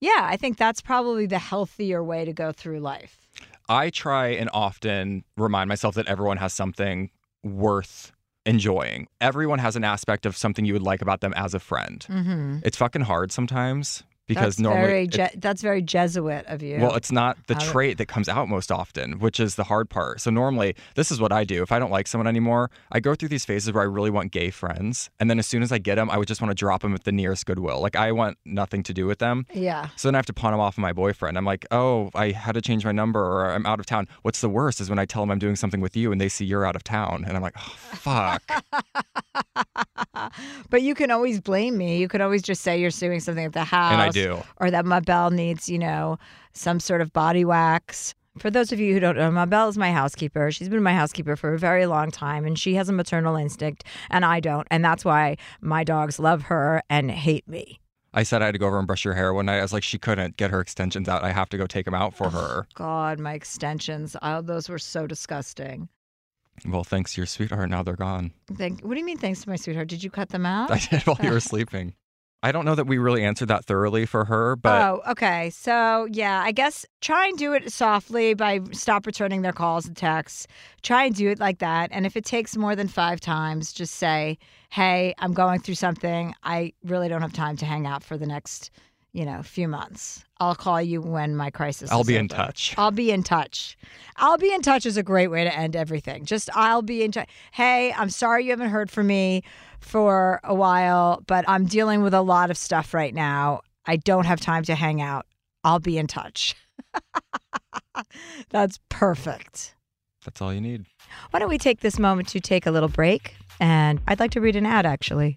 Yeah, I think that's probably the healthier way to go through life. I try and often remind myself that everyone has something worth enjoying. Everyone has an aspect of something you would like about them as a friend. Mm-hmm. It's fucking hard sometimes because that's normally very Je- that's very Jesuit of you. Well, it's not the trait that comes out most often, which is the hard part. So normally, this is what I do. If I don't like someone anymore, I go through these phases where I really want gay friends, and then as soon as I get them, I would just want to drop them at the nearest Goodwill. Like I want nothing to do with them. yeah. So then I have to pawn them off of my boyfriend. I'm like, oh, I had to change my number, or I'm out of town. What's the worst is when I tell them I'm doing something with you, and they see you're out of town, and I'm like, oh, fuck. but you can always blame me. You could always just say you're doing something at the house. Do. or that my bell needs, you know, some sort of body wax. For those of you who don't know, my bell is my housekeeper. She's been my housekeeper for a very long time, and she has a maternal instinct, and I don't. And that's why my dogs love her and hate me. I said I had to go over and brush your hair one night. I was like, she couldn't get her extensions out. I have to go take them out for oh, her. God, my extensions, oh, those were so disgusting. Well, thanks to your sweetheart. Now they're gone. Thank, what do you mean, thanks to my sweetheart? Did you cut them out? I did while you were sleeping. I don't know that we really answered that thoroughly for her, but oh, okay. So, yeah, I guess try and do it softly by stop returning their calls and texts. Try and do it like that. And if it takes more than five times, just say, hey, I'm going through something. I really don't have time to hang out for the next, you know, few months. I'll call you when my crisis I'll is be in over." touch. I'll be in touch. I'll be in touch is a great way to end everything. Just I'll be in touch. Hey, I'm sorry you haven't heard from me for a while, but I'm dealing with a lot of stuff right now. I don't have time to hang out. I'll be in touch. That's perfect. that's all you need. Why don't we take this moment to take a little break? And I'd like to read an ad actually.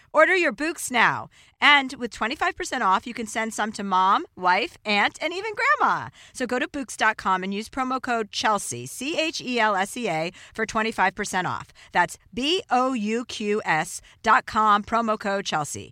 Order your Bouqs now. And with 25% off, you can send some to mom, wife, aunt, and even grandma. So go to Bouqs.com and use promo code Chelsea, C H E L S E A, for 25% off. That's B O U Q S.com, promo code Chelsea.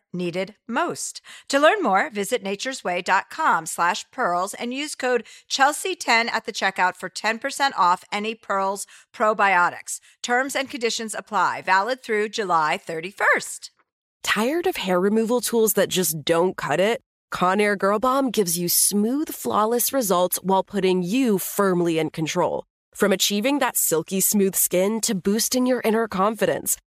needed most. To learn more, visit naturesway.com slash pearls and use code Chelsea10 at the checkout for 10% off any Pearls probiotics. Terms and conditions apply. Valid through July 31st. Tired of hair removal tools that just don't cut it? Conair Girl Bomb gives you smooth, flawless results while putting you firmly in control. From achieving that silky smooth skin to boosting your inner confidence,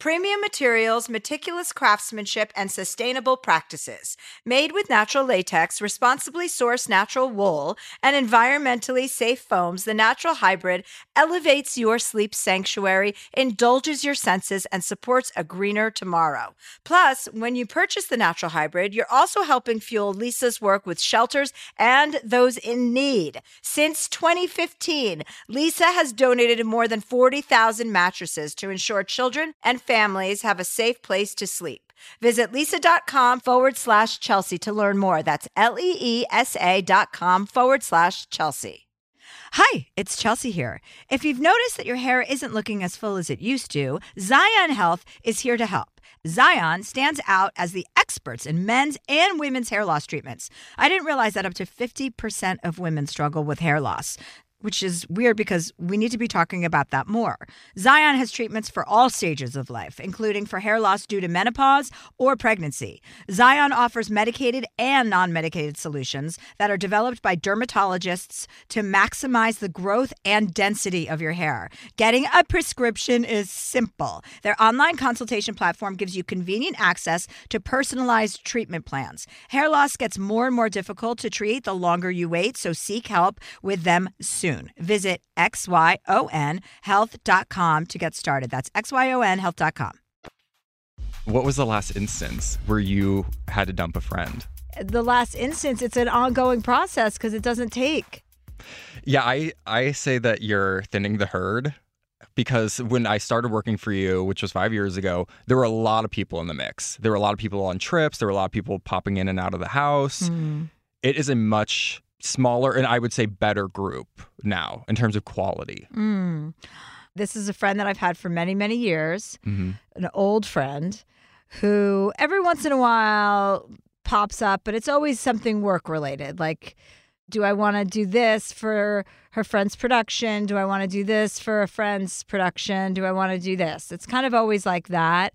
premium materials, meticulous craftsmanship, and sustainable practices. Made with natural latex, responsibly sourced natural wool, and environmentally safe foams, the Natural Hybrid elevates your sleep sanctuary, indulges your senses, and supports a greener tomorrow. Plus, when you purchase the Natural Hybrid, you're also helping fuel Leesa's work with shelters and those in need. Since 2015, Leesa has donated more than 40,000 mattresses to ensure children and families have a safe place to sleep. Visit leesa.com forward slash Chelsea to learn more. That's L E E S A dot com forward slash Chelsea. Hi, it's Chelsea here. If you've noticed that your hair isn't looking as full as it used to, Xyon Health is here to help. Xyon stands out as the experts in men's and women's hair loss treatments. I didn't realize that up to 50% of women struggle with hair loss which is weird because we need to be talking about that more. Xyon has treatments for all stages of life, including for hair loss due to menopause or pregnancy. Xyon offers medicated and non medicated solutions that are developed by dermatologists to maximize the growth and density of your hair. Getting a prescription is simple. Their online consultation platform gives you convenient access to personalized treatment plans. Hair loss gets more and more difficult to treat the longer you wait, so seek help with them soon soon. Visit xyonhealth.com to get started. That's xyonhealth.com. What was the last instance where you had to dump a friend? The last instance, it's an ongoing process because it doesn't take. Yeah, I I say that you're thinning the herd because when I started working for you, which was five years ago, there were a lot of people in the mix. There were a lot of people on trips. There were a lot of people popping in and out of the house. Hmm. It is a much smaller and I would say better group now in terms of quality. Mm. This is a friend that I've had for many, many years, hmm an old friend who every once in a while pops up, but it's always something work related. Like, do I want to do this for her friend's production? Do I want to do this for a friend's production? Do I want to do this? It's kind of always like that.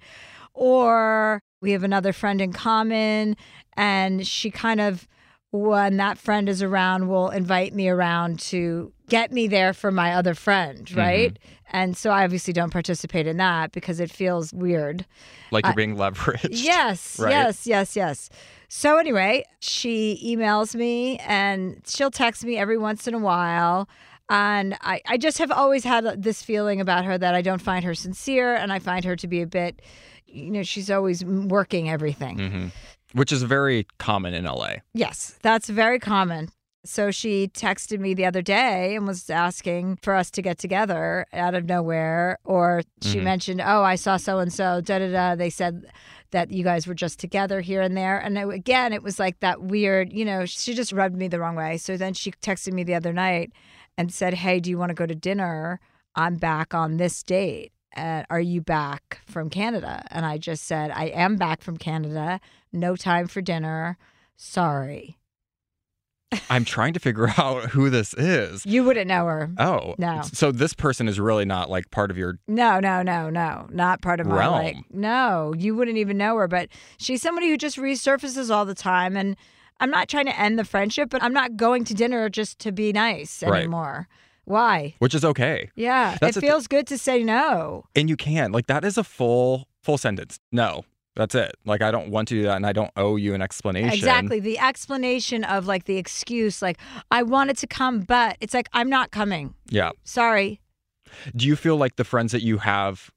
Or we have another friend in common, and she kind of, when that friend is around, will invite me around to get me there for my other friend, right? And so I obviously don't participate in that because it feels weird. Like you're I- being leveraged. Yes, right? yes, yes, yes. So anyway, she emails me and she'll text me every once in a while. And I, I just have always had this feeling about her that I don't find her sincere and I find her to be a bit, you know, she's always working everything. hmm Which is very common in LA. Yes, that's very common. So she texted me the other day and was asking for us to get together out of nowhere. Or she Mhm. mentioned, Oh, I saw so and so, da da da. They said that you guys were just together here and there. And it- again, it was like that weird, you know, she just rubbed me the wrong way. So then she texted me the other night and said, Hey, do you want to go to dinner? I'm back on this date. And are you back from Canada? And I just said, I am back from Canada. No time for dinner. Sorry. I'm trying to figure out who this is. You wouldn't know her. Oh. No. So this person is really not like part of your No, no, no, no. Not part of my Realm. like no, you wouldn't even know her, but she's somebody who just resurfaces all the time and I'm not trying to end the friendship, but I'm not going to dinner just to be nice Right. Why? which is okay. Yeah, That's it feels good to say no. And you can. Like that is a full full sentence. No. That's it. Like I don't want to do that and I don't owe you an explanation. Exactly. The explanation of like the excuse, like, I wanted to come, but it's like, I'm not coming. Yeah. Sorry. Do you feel like the friends that you have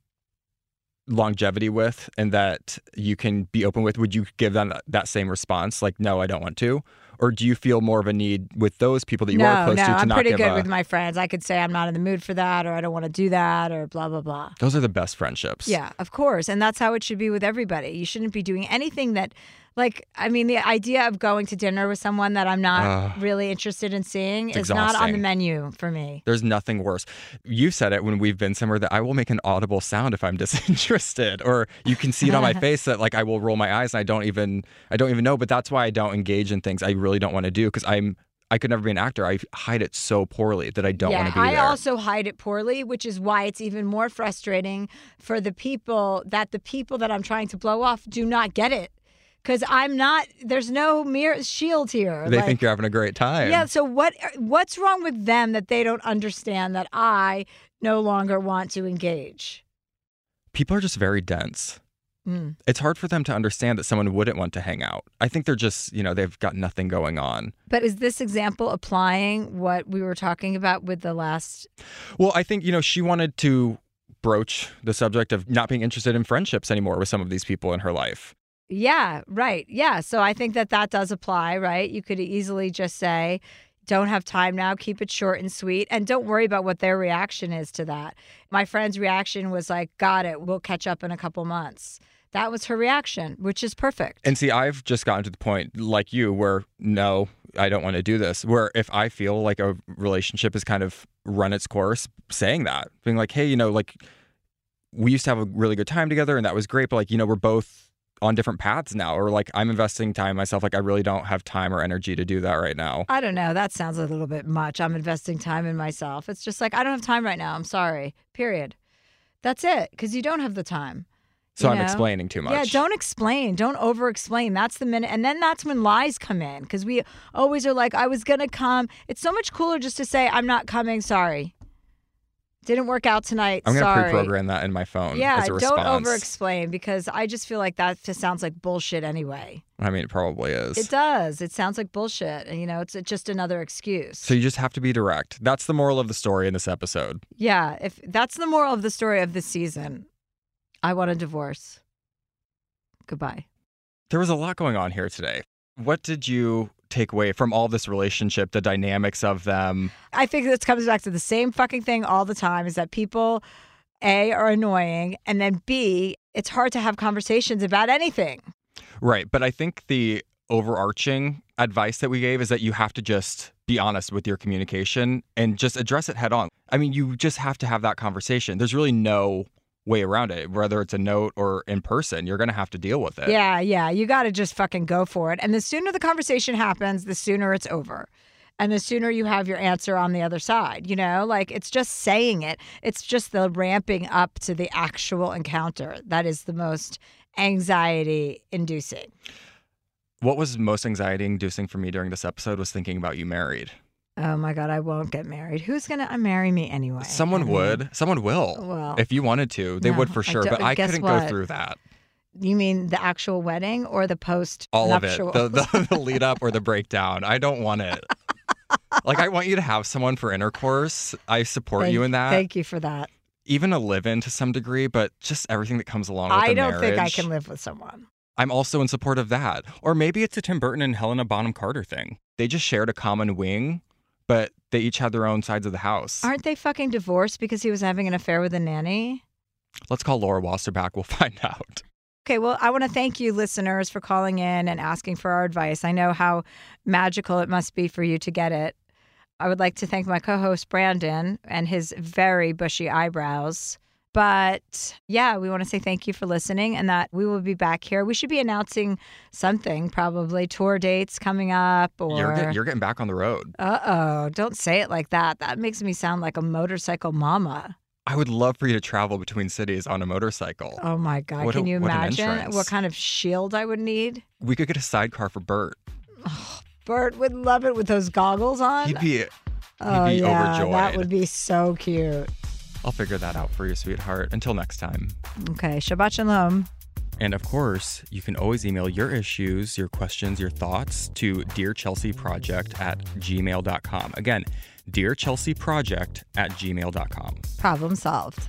longevity with and that you can be open with, would you give them that same response? Like, no, I don't want to? Or do you feel more of a need with those people that you no, are close no, to to I'm pretty good a, with my friends. I could say I'm not in the mood for that, or I don't want to do that, or blah blah blah. Those are the best friendships. Yeah, of course, and that's how it should be with everybody. You shouldn't be doing anything that, like, I mean, the idea of going to dinner with someone that I'm not Ugh. really interested in seeing is not on the menu for me. There's nothing worse. You said it when we've been somewhere that I will make an audible sound if I'm disinterested, or you can see it on my face that like I will roll my eyes and I don't even I don't even know. But that's why I don't engage in things I really don't want to do because I'm I could never be an actor. I hide it so poorly that I don't yeah, want to be I there. also hide it poorly, which is why it's even more frustrating for the people that the people that I'm trying to blow off do not get it. Because I'm not, there's no mirror shield here. they Like- think you're having a great time. Yeah. So what what's wrong with them that they don't understand that I no longer want to engage? People are just very dense. Mm. It's hard for them to understand that someone wouldn't want to hang out. I think they're just, you know, they've got nothing going on. But is this example applying what we were talking about with the last? Well, I think, you know, she wanted to broach the subject of not being interested in friendships anymore with some of these people in her life. Yeah. Right. Yeah. So I think that that does apply. Right. You could easily just say. Don't have time now. Keep it short and sweet. And don't worry about what their reaction is to that. My friend's reaction was like, Got it. We'll catch up in a couple months. That was her reaction, which is perfect. And see, I've just gotten to the point, like you, where no, I don't want to do this. Where if I feel like a relationship has kind of run its course, saying that, being like, hey, you know, like we used to have a really good time together and that was great, but like, you know, we're both on different paths now, or like I'm investing time myself. Like I really don't have time or energy to do that right now. I don't know. That sounds a little bit much. I'm investing time in myself. It's just like, I don't have time right now. I'm sorry. Period. That's it. Because you don't have the time. So you I'm explaining too much. Yeah, don't explain. Don't over explain. That's the minute. And then that's when lies come in because we always are like, I was going to come. It's so much cooler just to say, I'm not coming. Sorry. Didn't work out tonight. I'm gonna pre-program that in my phone Yeah, as a don't over explain because I just feel like that just sounds like bullshit anyway. I mean, it probably is. It does. It sounds like bullshit. And, you know, it's just another excuse. So you just have to be direct. That's the moral of the story in this episode. Yeah, if that's the moral of the story of this season, I want a divorce. Goodbye. There was a lot going on here today. What did you take away from all this relationship, the dynamics of them? I think this comes back to the same fucking thing all the time is that people A, are annoying, and then B, it's hard to have conversations about anything. Right. But I think the overarching advice that we gave is that you have to just be honest with your communication and just address it head on. I mean, you just have to have that conversation. There's really no way around it, whether it's a note or in person. You're going to have to deal with it. Yeah, yeah. You got to just fucking go for it. And the sooner the conversation happens, the sooner it's over. And the sooner you have your answer on the other side, you know, like it's just saying it. It's just the ramping up to the actual encounter that is the most anxiety inducing. What was most anxiety inducing for me during this episode was thinking about you married. Oh my God, I won't get married. Who's going to uh, marry me anyway? Someone I mean, would. Someone will. Well, if you wanted to, they no, would for sure. don't- but I couldn't what? go through that. You mean the actual wedding or the post All of it. The, the, the lead up or the breakdown. I don't want it. like, I want you to have someone for intercourse. I support Thank- you in that. Thank you for that. Even a live in to some degree, but just everything that comes along with I don't think I can live with someone. I'm also in support of that. Or maybe it's a Tim Burton and Helena Bonham Carter thing. They just shared a common wing, but they each had their own sides of the house. Aren't they fucking divorced because he was having an affair with a nanny? Let's call Laura Wasser back. We'll find out. Okay, well, I want to thank you, listeners, for calling in and asking for our advice. I know how magical it must be for you to get it. I would like to thank my co host, Brandon, and his very bushy eyebrows. But yeah, we want to say thank you for listening and that we will be back here. We should be announcing something, probably tour dates coming up or. You're, get, you're getting back on the road. Uh oh, don't say it like that. That makes me sound like a motorcycle mama. I would love for you to travel between cities on a motorcycle. Oh my God. What a- Can you imagine entrance. what kind of shield I would need? We could get a sidecar for Bert. Bert would love it with those goggles on. He'd be. oh, be yeah, overjoyed. That would be so cute. I'll figure that out for you, sweetheart. Until next time. Okay, Shabbat Shalom. And of course, you can always email your issues, your questions, your thoughts to dearchelseaproject at gmail.com. Again, dearchelseaproject at gmail.com. Problem solved.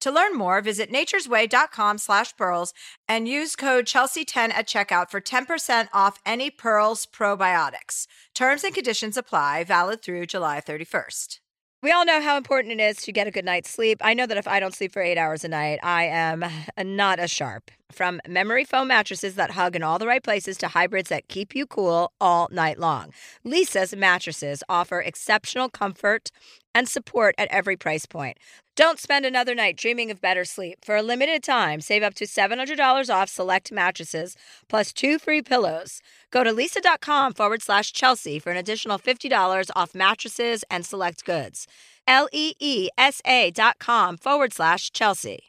To learn more, visit naturesway.com slash pearls and use code Chelsea10 at checkout for 10% off any Pearls probiotics. Terms and conditions apply, valid through July 31st. We all know how important it is to get a good night's sleep. I know that if I don't sleep for eight hours a night, I am not as sharp. From memory foam mattresses that hug in all the right places to hybrids that keep you cool all night long, Leesa's mattresses offer exceptional comfort and support at every price point. Don't spend another night dreaming of better sleep. For a limited time, save up to $700 off select mattresses plus two free pillows. Go to leesa.com forward slash Chelsea for an additional $50 off mattresses and select goods. L E E S A dot com forward slash Chelsea.